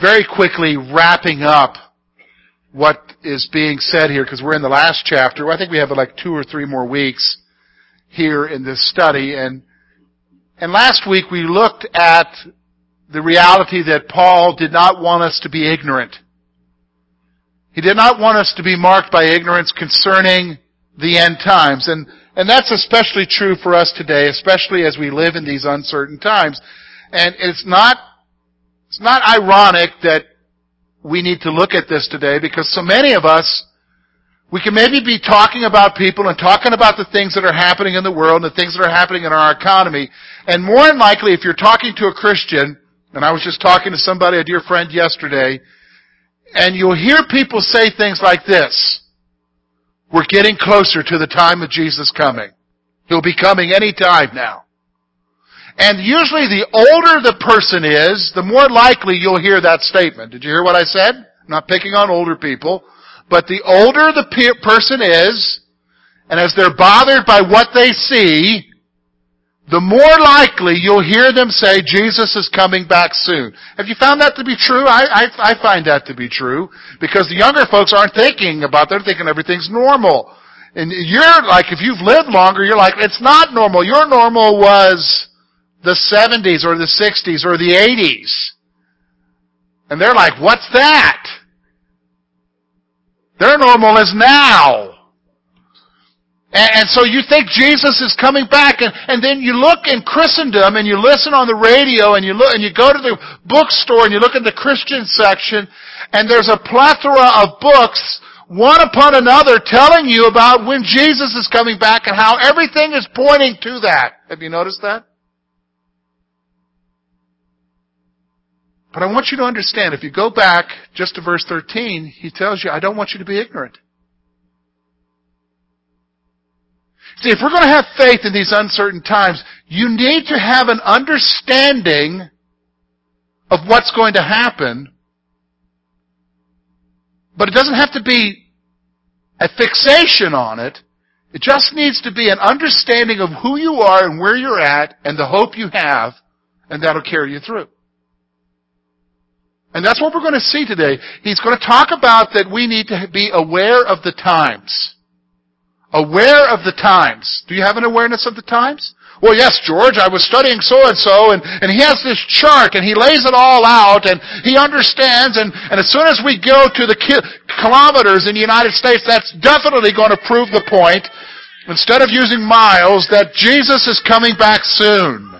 very quickly wrapping up what is being said here because we're in the last chapter. I think we have like two or three more weeks here in this study. And, and last week we looked at the reality that Paul did not want us to be ignorant. He did not want us to be marked by ignorance concerning the end times. And, and that's especially true for us today, especially as we live in these uncertain times. And it's not, it's not ironic that we need to look at this today because so many of us, we can maybe be talking about people and talking about the things that are happening in the world and the things that are happening in our economy. And more than likely, if you're talking to a Christian, and I was just talking to somebody, a dear friend yesterday, and you'll hear people say things like this. We're getting closer to the time of Jesus coming. He'll be coming any time now. And usually the older the person is, the more likely you'll hear that statement. Did you hear what I said? I'm not picking on older people. But the older the pe- person is, and as they're bothered by what they see, the more likely you'll hear them say, Jesus is coming back soon. Have you found that to be true? I, I, I find that to be true. Because the younger folks aren't thinking about, they're thinking everything's normal. And you're like, if you've lived longer, you're like, it's not normal. Your normal was the 70s or the 60s or the 80s. And they're like, what's that? Their normal is now. And, so you think Jesus is coming back, and, and then you look in Christendom, and you listen on the radio, and you look, and you go to the bookstore, and you look at the Christian section, and there's a plethora of books, one upon another, telling you about when Jesus is coming back and how everything is pointing to that. Have you noticed that? But I want you to understand, if you go back just to verse 13, he tells you, I don't want you to be ignorant. See, if we're going to have faith in these uncertain times, you need to have an understanding of what's going to happen. But it doesn't have to be a fixation on it. It just needs to be an understanding of who you are and where you're at and the hope you have, and that'll carry you through. And that's what we're going to see today. He's going to talk about that we need to be aware of the times. Aware of the times. Do you have an awareness of the times? Well, yes, George, I was studying so and so, and, and he has this chart, and he lays it all out, and he understands, and, and as soon as we go to the ki- kilometers in the United States, that's definitely going to prove the point, instead of using miles, that Jesus is coming back soon.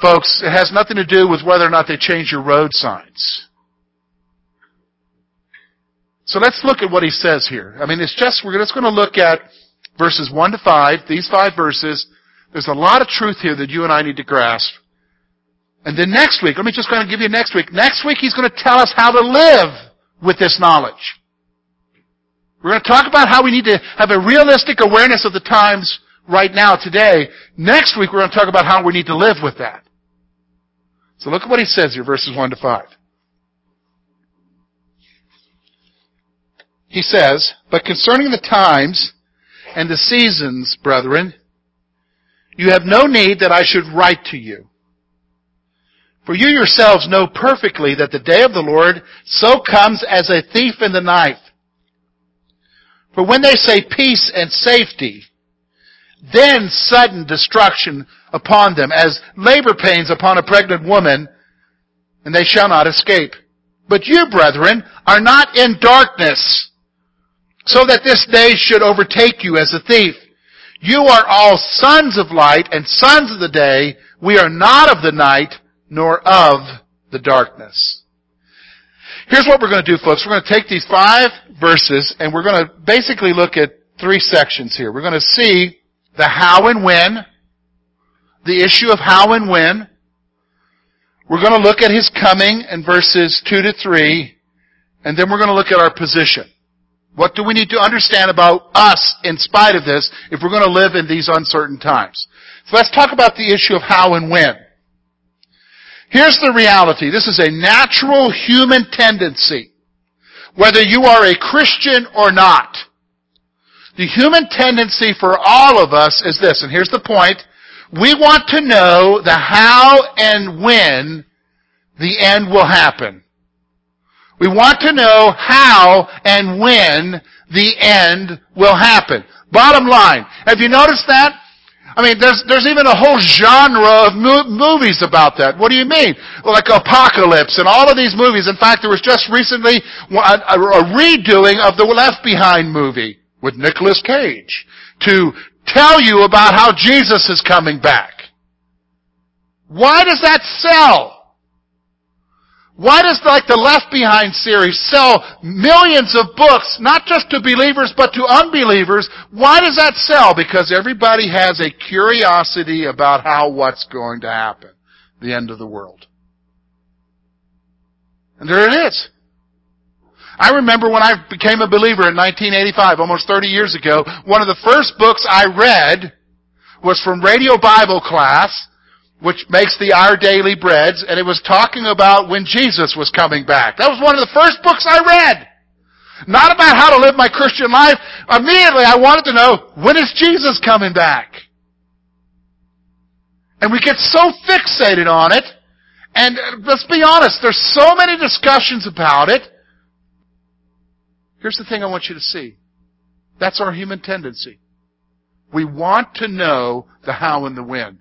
Folks, it has nothing to do with whether or not they change your road signs. So let's look at what he says here. I mean, it's just, we're just going to look at verses 1 to 5, these five verses. There's a lot of truth here that you and I need to grasp. And then next week, let me just kind of give you next week. Next week he's going to tell us how to live with this knowledge. We're going to talk about how we need to have a realistic awareness of the times right now, today. Next week we're going to talk about how we need to live with that. So look at what he says here, verses 1 to 5. He says, But concerning the times and the seasons, brethren, you have no need that I should write to you. For you yourselves know perfectly that the day of the Lord so comes as a thief in the night. For when they say peace and safety, then sudden destruction upon them, as labor pains upon a pregnant woman, and they shall not escape. But you, brethren, are not in darkness, so that this day should overtake you as a thief. You are all sons of light and sons of the day. We are not of the night, nor of the darkness. Here's what we're going to do, folks. We're going to take these five verses and we're going to basically look at three sections here. We're going to see the how and when, the issue of how and when. We're going to look at his coming in verses 2 to 3, and then we're going to look at our position. What do we need to understand about us in spite of this if we're going to live in these uncertain times? So let's talk about the issue of how and when. Here's the reality. This is a natural human tendency. Whether you are a Christian or not. The human tendency for all of us is this, and here's the point. We want to know the how and when the end will happen. We want to know how and when the end will happen. Bottom line, have you noticed that? I mean, there's, there's even a whole genre of mo- movies about that. What do you mean? Like Apocalypse and all of these movies. In fact, there was just recently a, a, a redoing of the Left Behind movie with Nicolas Cage to tell you about how Jesus is coming back. Why does that sell? Why does like the Left Behind series sell millions of books, not just to believers, but to unbelievers? Why does that sell? Because everybody has a curiosity about how what's going to happen. The end of the world. And there it is. I remember when I became a believer in 1985, almost 30 years ago, one of the first books I read was from radio Bible class, which makes the Our Daily Breads, and it was talking about when Jesus was coming back. That was one of the first books I read. Not about how to live my Christian life. Immediately I wanted to know, when is Jesus coming back? And we get so fixated on it, and let's be honest, there's so many discussions about it. Here's the thing I want you to see. That's our human tendency. We want to know the how and the when.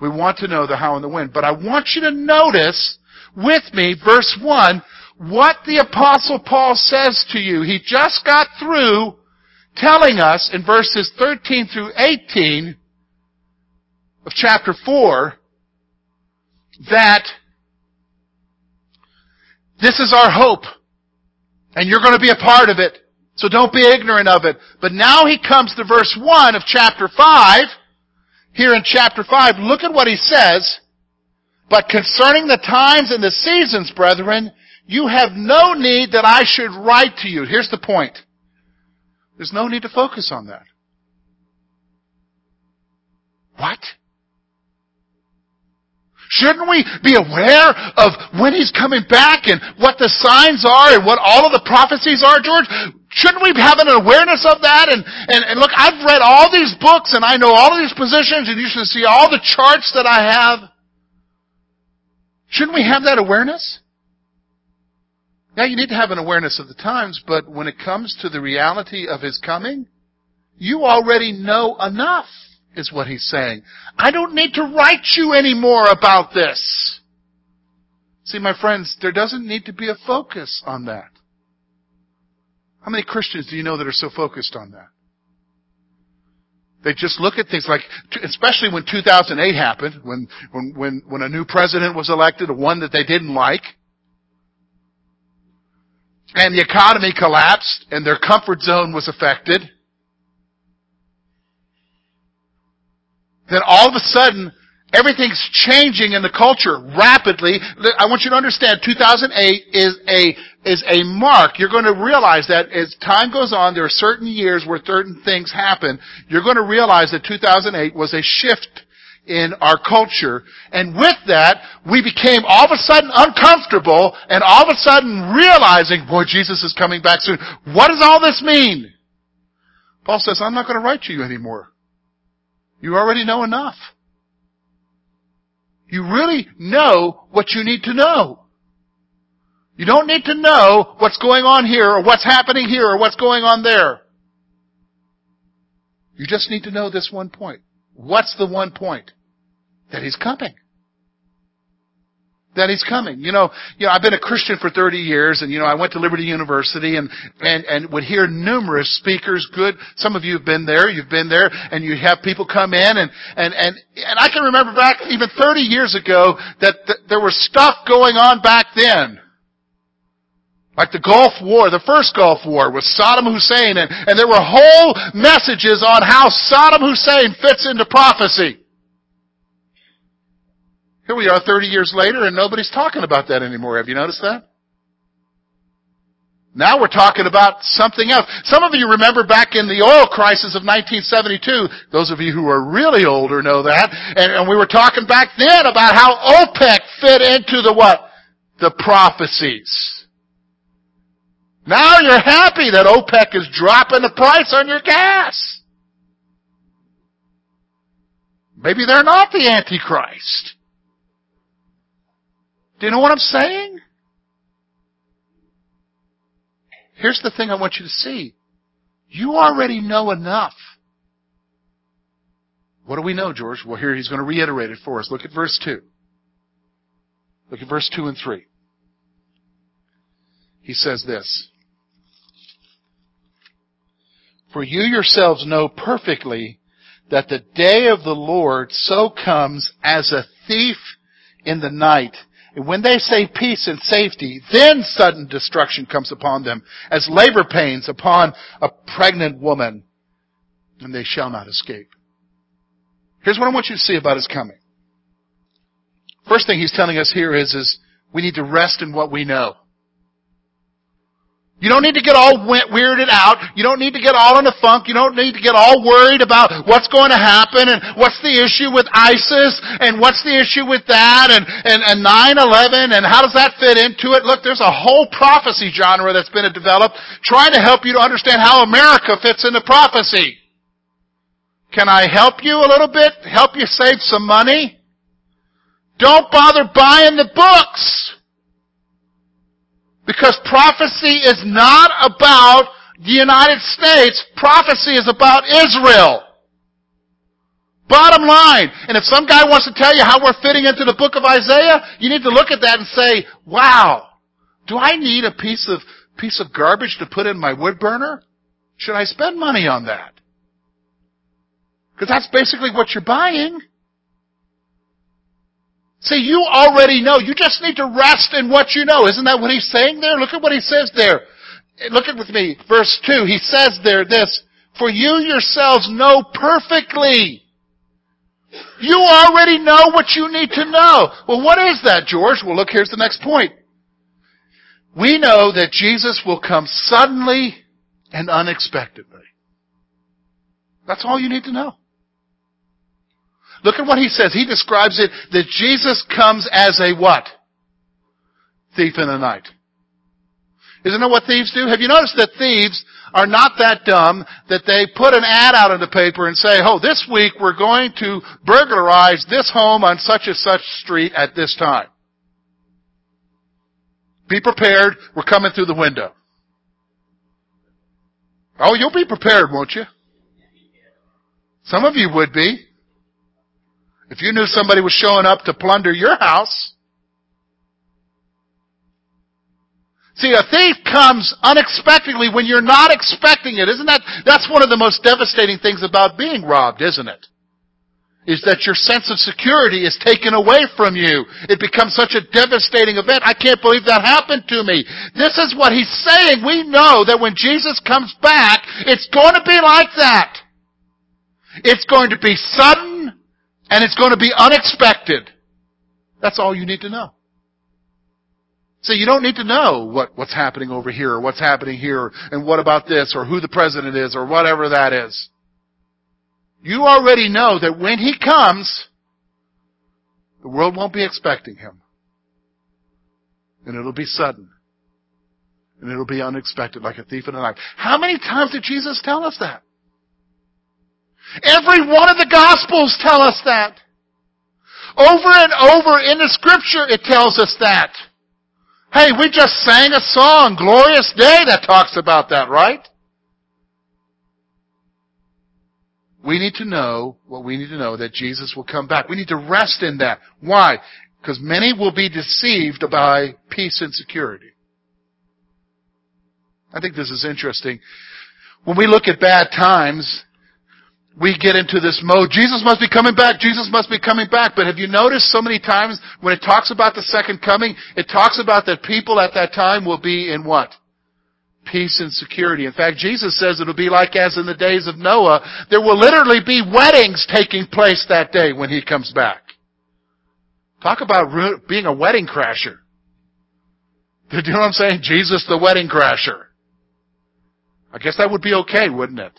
We want to know the how and the when. But I want you to notice with me, verse 1, what the apostle Paul says to you. He just got through telling us in verses 13 through 18 of chapter 4 that this is our hope. And you're going to be a part of it. So don't be ignorant of it. But now he comes to verse 1 of chapter 5 here in chapter 5, look at what he says. But concerning the times and the seasons, brethren, you have no need that I should write to you. Here's the point. There's no need to focus on that. What? Shouldn't we be aware of when He's coming back and what the signs are and what all of the prophecies are, George? Shouldn't we have an awareness of that? And, and, and look, I've read all these books and I know all of these positions and you should see all the charts that I have. Shouldn't we have that awareness? Yeah, you need to have an awareness of the times, but when it comes to the reality of His coming, you already know enough, is what He's saying. I don't need to write you any more about this. See, my friends, there doesn't need to be a focus on that. How many Christians do you know that are so focused on that? They just look at things like, especially when 2008 happened, when, when, when, when a new president was elected, one that they didn't like, and the economy collapsed, and their comfort zone was affected, then all of a sudden, Everything's changing in the culture rapidly. I want you to understand 2008 is a, is a mark. You're going to realize that as time goes on, there are certain years where certain things happen. You're going to realize that 2008 was a shift in our culture. And with that, we became all of a sudden uncomfortable and all of a sudden realizing, boy, Jesus is coming back soon. What does all this mean? Paul says, I'm not going to write to you anymore. You already know enough. You really know what you need to know. You don't need to know what's going on here or what's happening here or what's going on there. You just need to know this one point. What's the one point? That He's coming that he's coming. You know, you know, I've been a Christian for 30 years and you know, I went to Liberty University and, and, and would hear numerous speakers, good, some of you have been there, you've been there, and you have people come in and, and, and, and I can remember back even 30 years ago that th- there was stuff going on back then. Like the Gulf War, the first Gulf War with Saddam Hussein and, and there were whole messages on how Saddam Hussein fits into prophecy. Here we are 30 years later and nobody's talking about that anymore. Have you noticed that? Now we're talking about something else. Some of you remember back in the oil crisis of 1972. Those of you who are really older know that. And, and we were talking back then about how OPEC fit into the what? The prophecies. Now you're happy that OPEC is dropping the price on your gas. Maybe they're not the Antichrist. Do you know what I'm saying? Here's the thing I want you to see. You already know enough. What do we know, George? Well, here he's going to reiterate it for us. Look at verse 2. Look at verse 2 and 3. He says this. For you yourselves know perfectly that the day of the Lord so comes as a thief in the night. And when they say peace and safety, then sudden destruction comes upon them, as labor pains upon a pregnant woman, and they shall not escape. Here's what I want you to see about his coming. First thing he's telling us here is, is we need to rest in what we know. You don't need to get all weirded out. You don't need to get all in a funk. You don't need to get all worried about what's going to happen and what's the issue with ISIS and what's the issue with that and, and, and 9-11 and how does that fit into it. Look, there's a whole prophecy genre that's been developed trying to help you to understand how America fits into prophecy. Can I help you a little bit? Help you save some money? Don't bother buying the books. Because prophecy is not about the United States. Prophecy is about Israel. Bottom line. And if some guy wants to tell you how we're fitting into the book of Isaiah, you need to look at that and say, wow, do I need a piece of, piece of garbage to put in my wood burner? Should I spend money on that? Because that's basically what you're buying. See, you already know. You just need to rest in what you know. Isn't that what he's saying there? Look at what he says there. Look at with me, verse 2. He says there this, For you yourselves know perfectly. You already know what you need to know. Well, what is that, George? Well, look, here's the next point. We know that Jesus will come suddenly and unexpectedly. That's all you need to know. Look at what he says. He describes it that Jesus comes as a what? Thief in the night. Isn't that what thieves do? Have you noticed that thieves are not that dumb that they put an ad out in the paper and say, oh, this week we're going to burglarize this home on such and such street at this time. Be prepared. We're coming through the window. Oh, you'll be prepared, won't you? Some of you would be. If you knew somebody was showing up to plunder your house, See, a thief comes unexpectedly when you're not expecting it. Isn't that, that's one of the most devastating things about being robbed, isn't it? Is that your sense of security is taken away from you. It becomes such a devastating event. I can't believe that happened to me. This is what he's saying. We know that when Jesus comes back, it's going to be like that. It's going to be sudden, and it's going to be unexpected. That's all you need to know. So you don't need to know what, what's happening over here or what's happening here and what about this or who the president is or whatever that is. You already know that when he comes, the world won't be expecting him. And it'll be sudden. And it'll be unexpected like a thief in the night. How many times did Jesus tell us that? Every one of the Gospels tell us that. Over and over in the Scripture it tells us that. Hey, we just sang a song, Glorious Day, that talks about that, right? We need to know what we need to know that Jesus will come back. We need to rest in that. Why? Because many will be deceived by peace and security. I think this is interesting. When we look at bad times, we get into this mode, Jesus must be coming back, Jesus must be coming back. But have you noticed so many times when it talks about the second coming, it talks about that people at that time will be in what? Peace and security. In fact, Jesus says it'll be like as in the days of Noah. There will literally be weddings taking place that day when He comes back. Talk about being a wedding crasher. Do you know what I'm saying? Jesus the wedding crasher. I guess that would be okay, wouldn't it?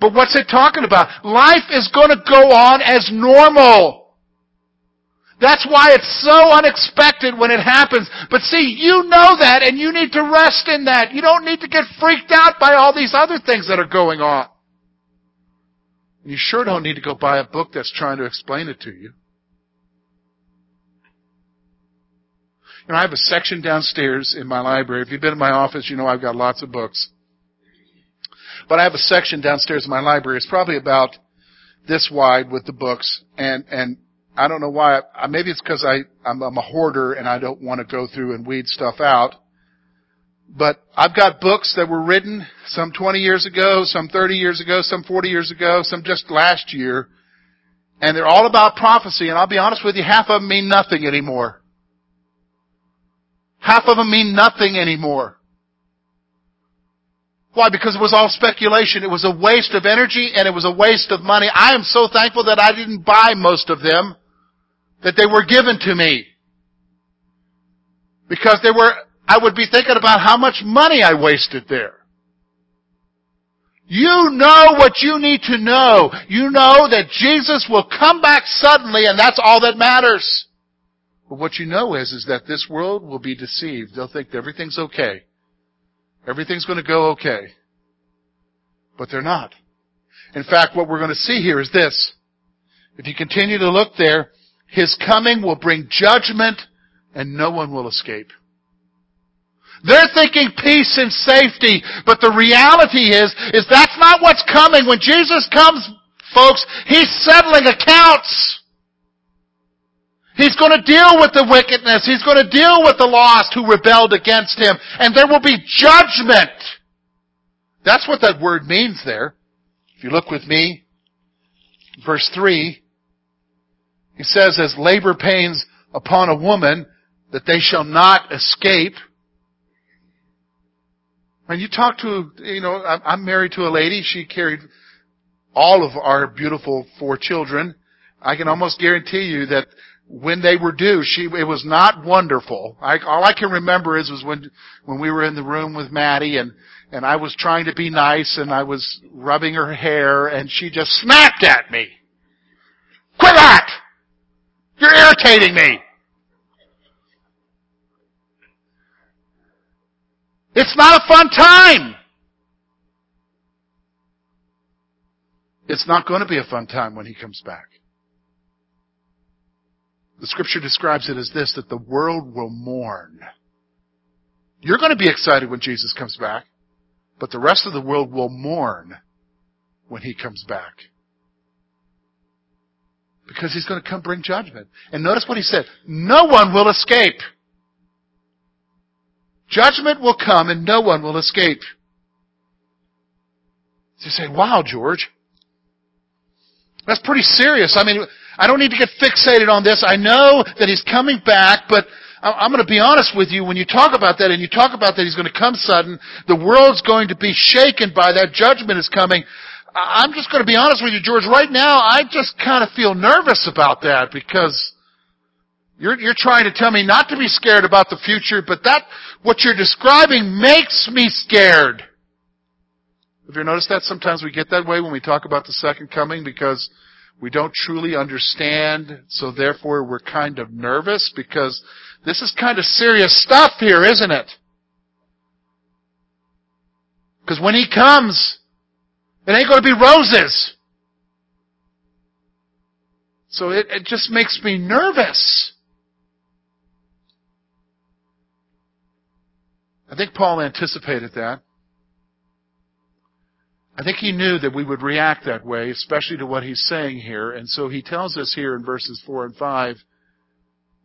But what's it talking about? Life is going to go on as normal. That's why it's so unexpected when it happens. But see, you know that and you need to rest in that. You don't need to get freaked out by all these other things that are going on. You sure don't need to go buy a book that's trying to explain it to you. You know, I have a section downstairs in my library. If you've been in my office, you know I've got lots of books. But I have a section downstairs in my library. It's probably about this wide with the books, and and I don't know why. I, Maybe it's because I I'm, I'm a hoarder and I don't want to go through and weed stuff out. But I've got books that were written some 20 years ago, some 30 years ago, some 40 years ago, some just last year, and they're all about prophecy. And I'll be honest with you, half of them mean nothing anymore. Half of them mean nothing anymore. Why? Because it was all speculation. It was a waste of energy and it was a waste of money. I am so thankful that I didn't buy most of them, that they were given to me. Because they were, I would be thinking about how much money I wasted there. You know what you need to know. You know that Jesus will come back suddenly and that's all that matters. But what you know is, is that this world will be deceived. They'll think everything's okay. Everything's going to go okay. But they're not. In fact, what we're going to see here is this. If you continue to look there, His coming will bring judgment and no one will escape. They're thinking peace and safety, but the reality is, is that's not what's coming. When Jesus comes, folks, He's settling accounts. He's going to deal with the wickedness. He's going to deal with the lost who rebelled against him. And there will be judgment. That's what that word means there. If you look with me, verse 3, he says, as labor pains upon a woman, that they shall not escape. When you talk to, you know, I'm married to a lady, she carried all of our beautiful four children. I can almost guarantee you that when they were due, she it was not wonderful. I, all I can remember is was when when we were in the room with Maddie and and I was trying to be nice and I was rubbing her hair and she just snapped at me. Quit that! You're irritating me. It's not a fun time. It's not going to be a fun time when he comes back. The scripture describes it as this, that the world will mourn. You're going to be excited when Jesus comes back, but the rest of the world will mourn when he comes back. Because he's going to come bring judgment. And notice what he said. No one will escape. Judgment will come and no one will escape. So you say, wow, George. That's pretty serious. I mean, I don't need to get fixated on this. I know that He's coming back, but I'm going to be honest with you. When you talk about that and you talk about that He's going to come sudden, the world's going to be shaken by that. Judgment is coming. I'm just going to be honest with you, George. Right now, I just kind of feel nervous about that because you're, you're trying to tell me not to be scared about the future, but that, what you're describing makes me scared. Have you noticed that sometimes we get that way when we talk about the second coming because we don't truly understand, so therefore we're kind of nervous because this is kind of serious stuff here, isn't it? Because when he comes, it ain't going to be roses. So it, it just makes me nervous. I think Paul anticipated that. I think he knew that we would react that way, especially to what he's saying here, and so he tells us here in verses 4 and 5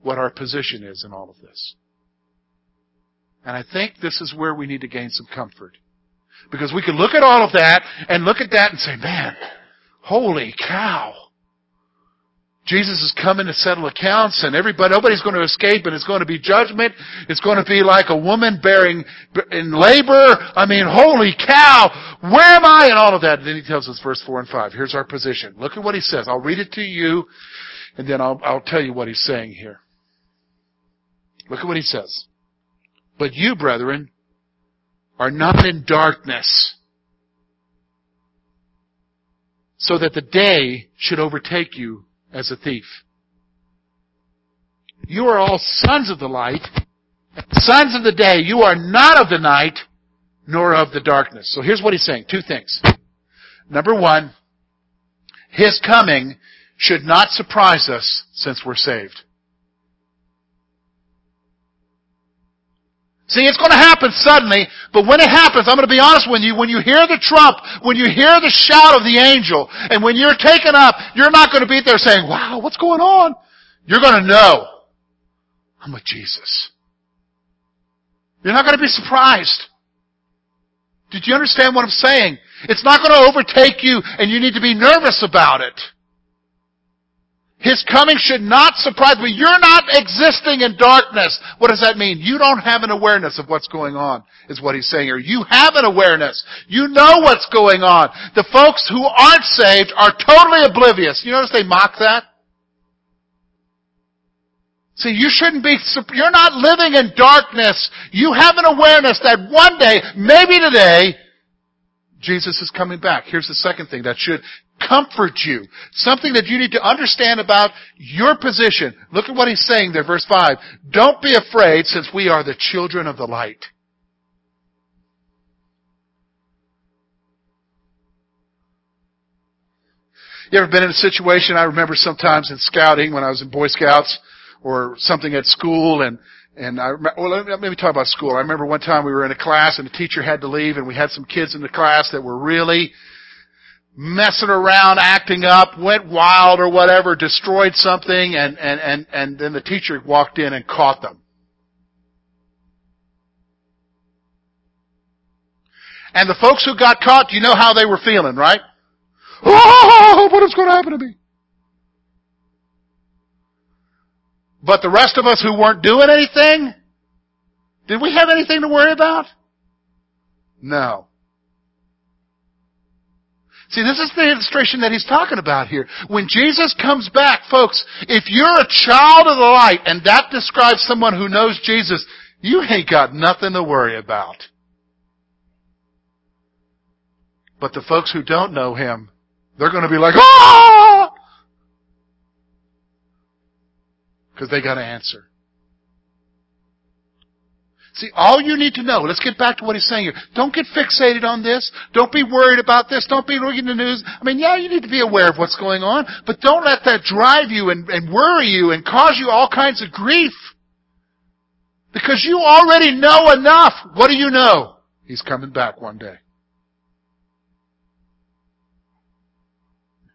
what our position is in all of this. And I think this is where we need to gain some comfort. Because we can look at all of that and look at that and say, man, holy cow. Jesus is coming to settle accounts and everybody, nobody's going to escape and it's going to be judgment. It's going to be like a woman bearing in labor. I mean, holy cow, where am I? And all of that. And then he tells us verse 4 and 5. Here's our position. Look at what he says. I'll read it to you. and then I'll, I'll tell you what he's saying here. Look at what he says. But you, brethren, are not in darkness, so that the day should overtake you as a thief. You are all sons of the light, sons of the day. You are not of the night, nor of the darkness. So here's what he's saying. Two things. Number one, his coming should not surprise us since we're saved. See, it's going to happen suddenly, but when it happens, I'm going to be honest with you, when you hear the trump, when you hear the shout of the angel, and when you're taken up, you're not going to be there saying, wow, what's going on? You're going to know, I'm with Jesus. You're not going to be surprised. Did you understand what I'm saying? It's not going to overtake you and you need to be nervous about it. His coming should not surprise me. You're not existing in darkness. What does that mean? You don't have an awareness of what's going on, is what he's saying here. You have an awareness. You know what's going on. The folks who aren't saved are totally oblivious. You notice they mock that? See, you shouldn't be, you're not living in darkness. You have an awareness that one day, maybe today, Jesus is coming back. Here's the second thing that should comfort you. Something that you need to understand about your position. Look at what he's saying there, verse 5. Don't be afraid since we are the children of the light. You ever been in a situation, I remember sometimes in scouting when I was in Boy Scouts or something at school and and I well let me talk about school. I remember one time we were in a class and the teacher had to leave and we had some kids in the class that were really messing around, acting up, went wild or whatever, destroyed something, and, and, and, and then the teacher walked in and caught them. And the folks who got caught, you know how they were feeling, right? Oh, what is going to happen to me? But the rest of us who weren't doing anything, did we have anything to worry about? No. See, this is the illustration that he's talking about here. When Jesus comes back, folks, if you're a child of the light, and that describes someone who knows Jesus, you ain't got nothing to worry about. But the folks who don't know him, they're going to be like, ah! Because they got to answer. See, all you need to know, let's get back to what he's saying here. Don't get fixated on this. Don't be worried about this. Don't be reading the news. I mean, yeah, you need to be aware of what's going on, but don't let that drive you and, and worry you and cause you all kinds of grief. Because you already know enough. What do you know? He's coming back one day.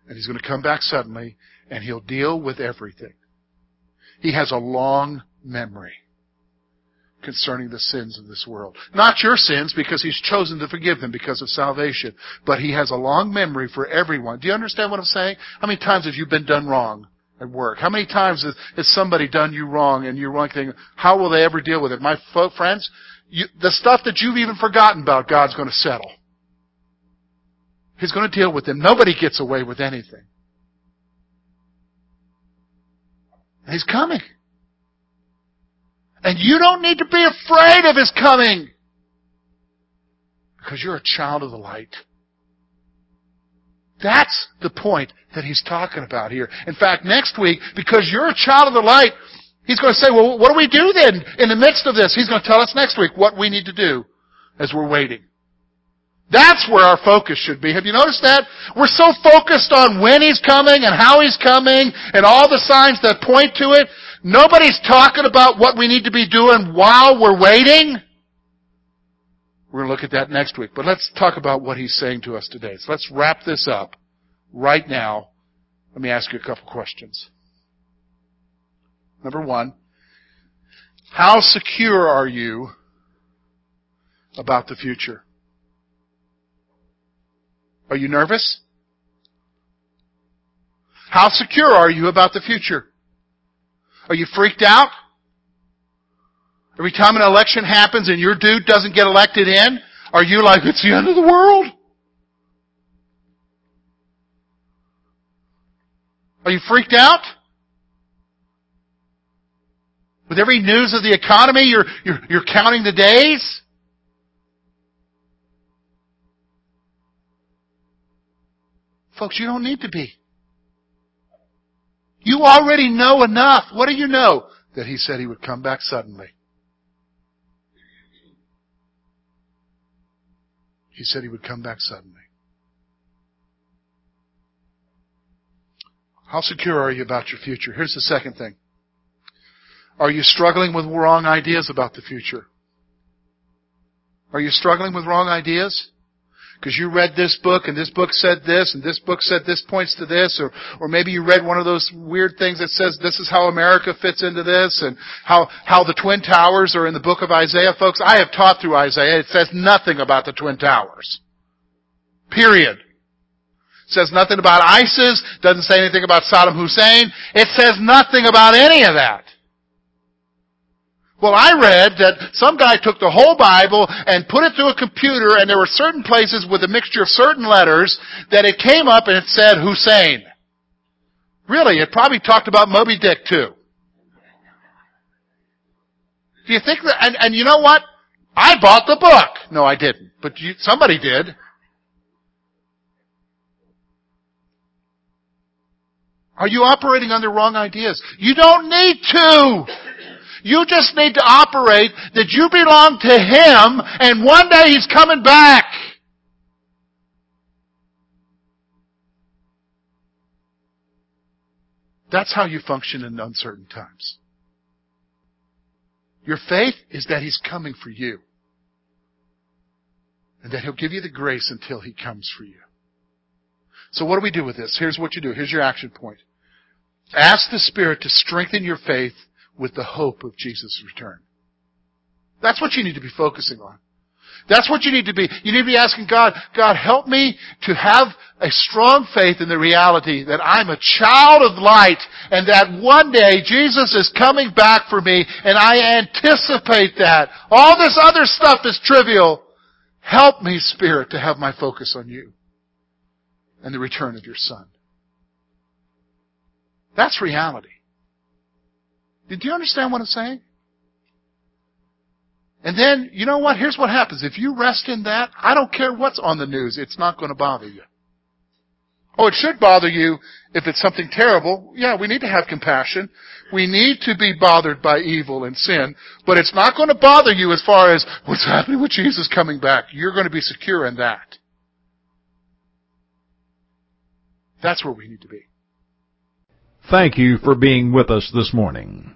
And he's going to come back suddenly and he'll deal with everything. He has a long memory concerning the sins of this world. Not your sins, because He's chosen to forgive them because of salvation. But He has a long memory for everyone. Do you understand what I'm saying? How many times have you been done wrong? At work. How many times has, has somebody done you wrong and you're wrong? How will they ever deal with it? My friends, you, the stuff that you've even forgotten about, God's going to settle. He's going to deal with them. Nobody gets away with anything. He's coming. And you don't need to be afraid of His coming. Because you're a child of the light. That's the point that he's talking about here. In fact, next week, because you're a child of the light, he's going to say, well, what do we do then in the midst of this? He's going to tell us next week what we need to do as we're waiting. That's where our focus should be. Have you noticed that? We're so focused on when He's coming and how He's coming and all the signs that point to it Nobody's talking about what we need to be doing while we're waiting. We're going to look at that next week. But let's talk about what he's saying to us today. So let's wrap this up right now. Let me ask you a couple questions. Number one, how secure are you about the future? Are you nervous? How secure are you about the future? Are you freaked out? Every time an election happens and your dude doesn't get elected in, are you like, it's the end of the world? Are you freaked out? With every news of the economy, you're, you're, you're counting the days? Folks, you don't need to be. You already know enough. What do you know? That he said he would come back suddenly. He said he would come back suddenly. How secure are you about your future? Here's the second thing. Are you struggling with wrong ideas about the future? Are you struggling with wrong ideas? Because you read this book and this book said this and this book said this points to this or, or maybe you read one of those weird things that says this is how America fits into this and how, how the Twin Towers are in the book of Isaiah. Folks, I have taught through Isaiah. It says nothing about the Twin Towers. Period. It says nothing about ISIS, doesn't say anything about Saddam Hussein. It says nothing about any of that. Well, I read that some guy took the whole Bible and put it through a computer and there were certain places with a mixture of certain letters that it came up and it said Hussein. Really, it probably talked about Moby Dick too. Do you think that, and, and you know what? I bought the book. No, I didn't. But you, somebody did. Are you operating under wrong ideas? You don't need to. You just need to operate that you belong to Him and one day He's coming back. That's how you function in uncertain times. Your faith is that He's coming for you. And that He'll give you the grace until He comes for you. So what do we do with this? Here's what you do. Here's your action point. Ask the Spirit to strengthen your faith with the hope of Jesus' return. That's what you need to be focusing on. That's what you need to be. You need to be asking God, God, help me to have a strong faith in the reality that I'm a child of light and that one day Jesus is coming back for me and I anticipate that. All this other stuff is trivial. Help me, Spirit, to have my focus on you and the return of your Son. That's reality. Did you understand what I'm saying? And then, you know what? Here's what happens. If you rest in that, I don't care what's on the news. It's not going to bother you. Oh, it should bother you if it's something terrible. Yeah, we need to have compassion. We need to be bothered by evil and sin, but it's not going to bother you as far as what's happening with Jesus coming back. You're going to be secure in that. That's where we need to be. Thank you for being with us this morning.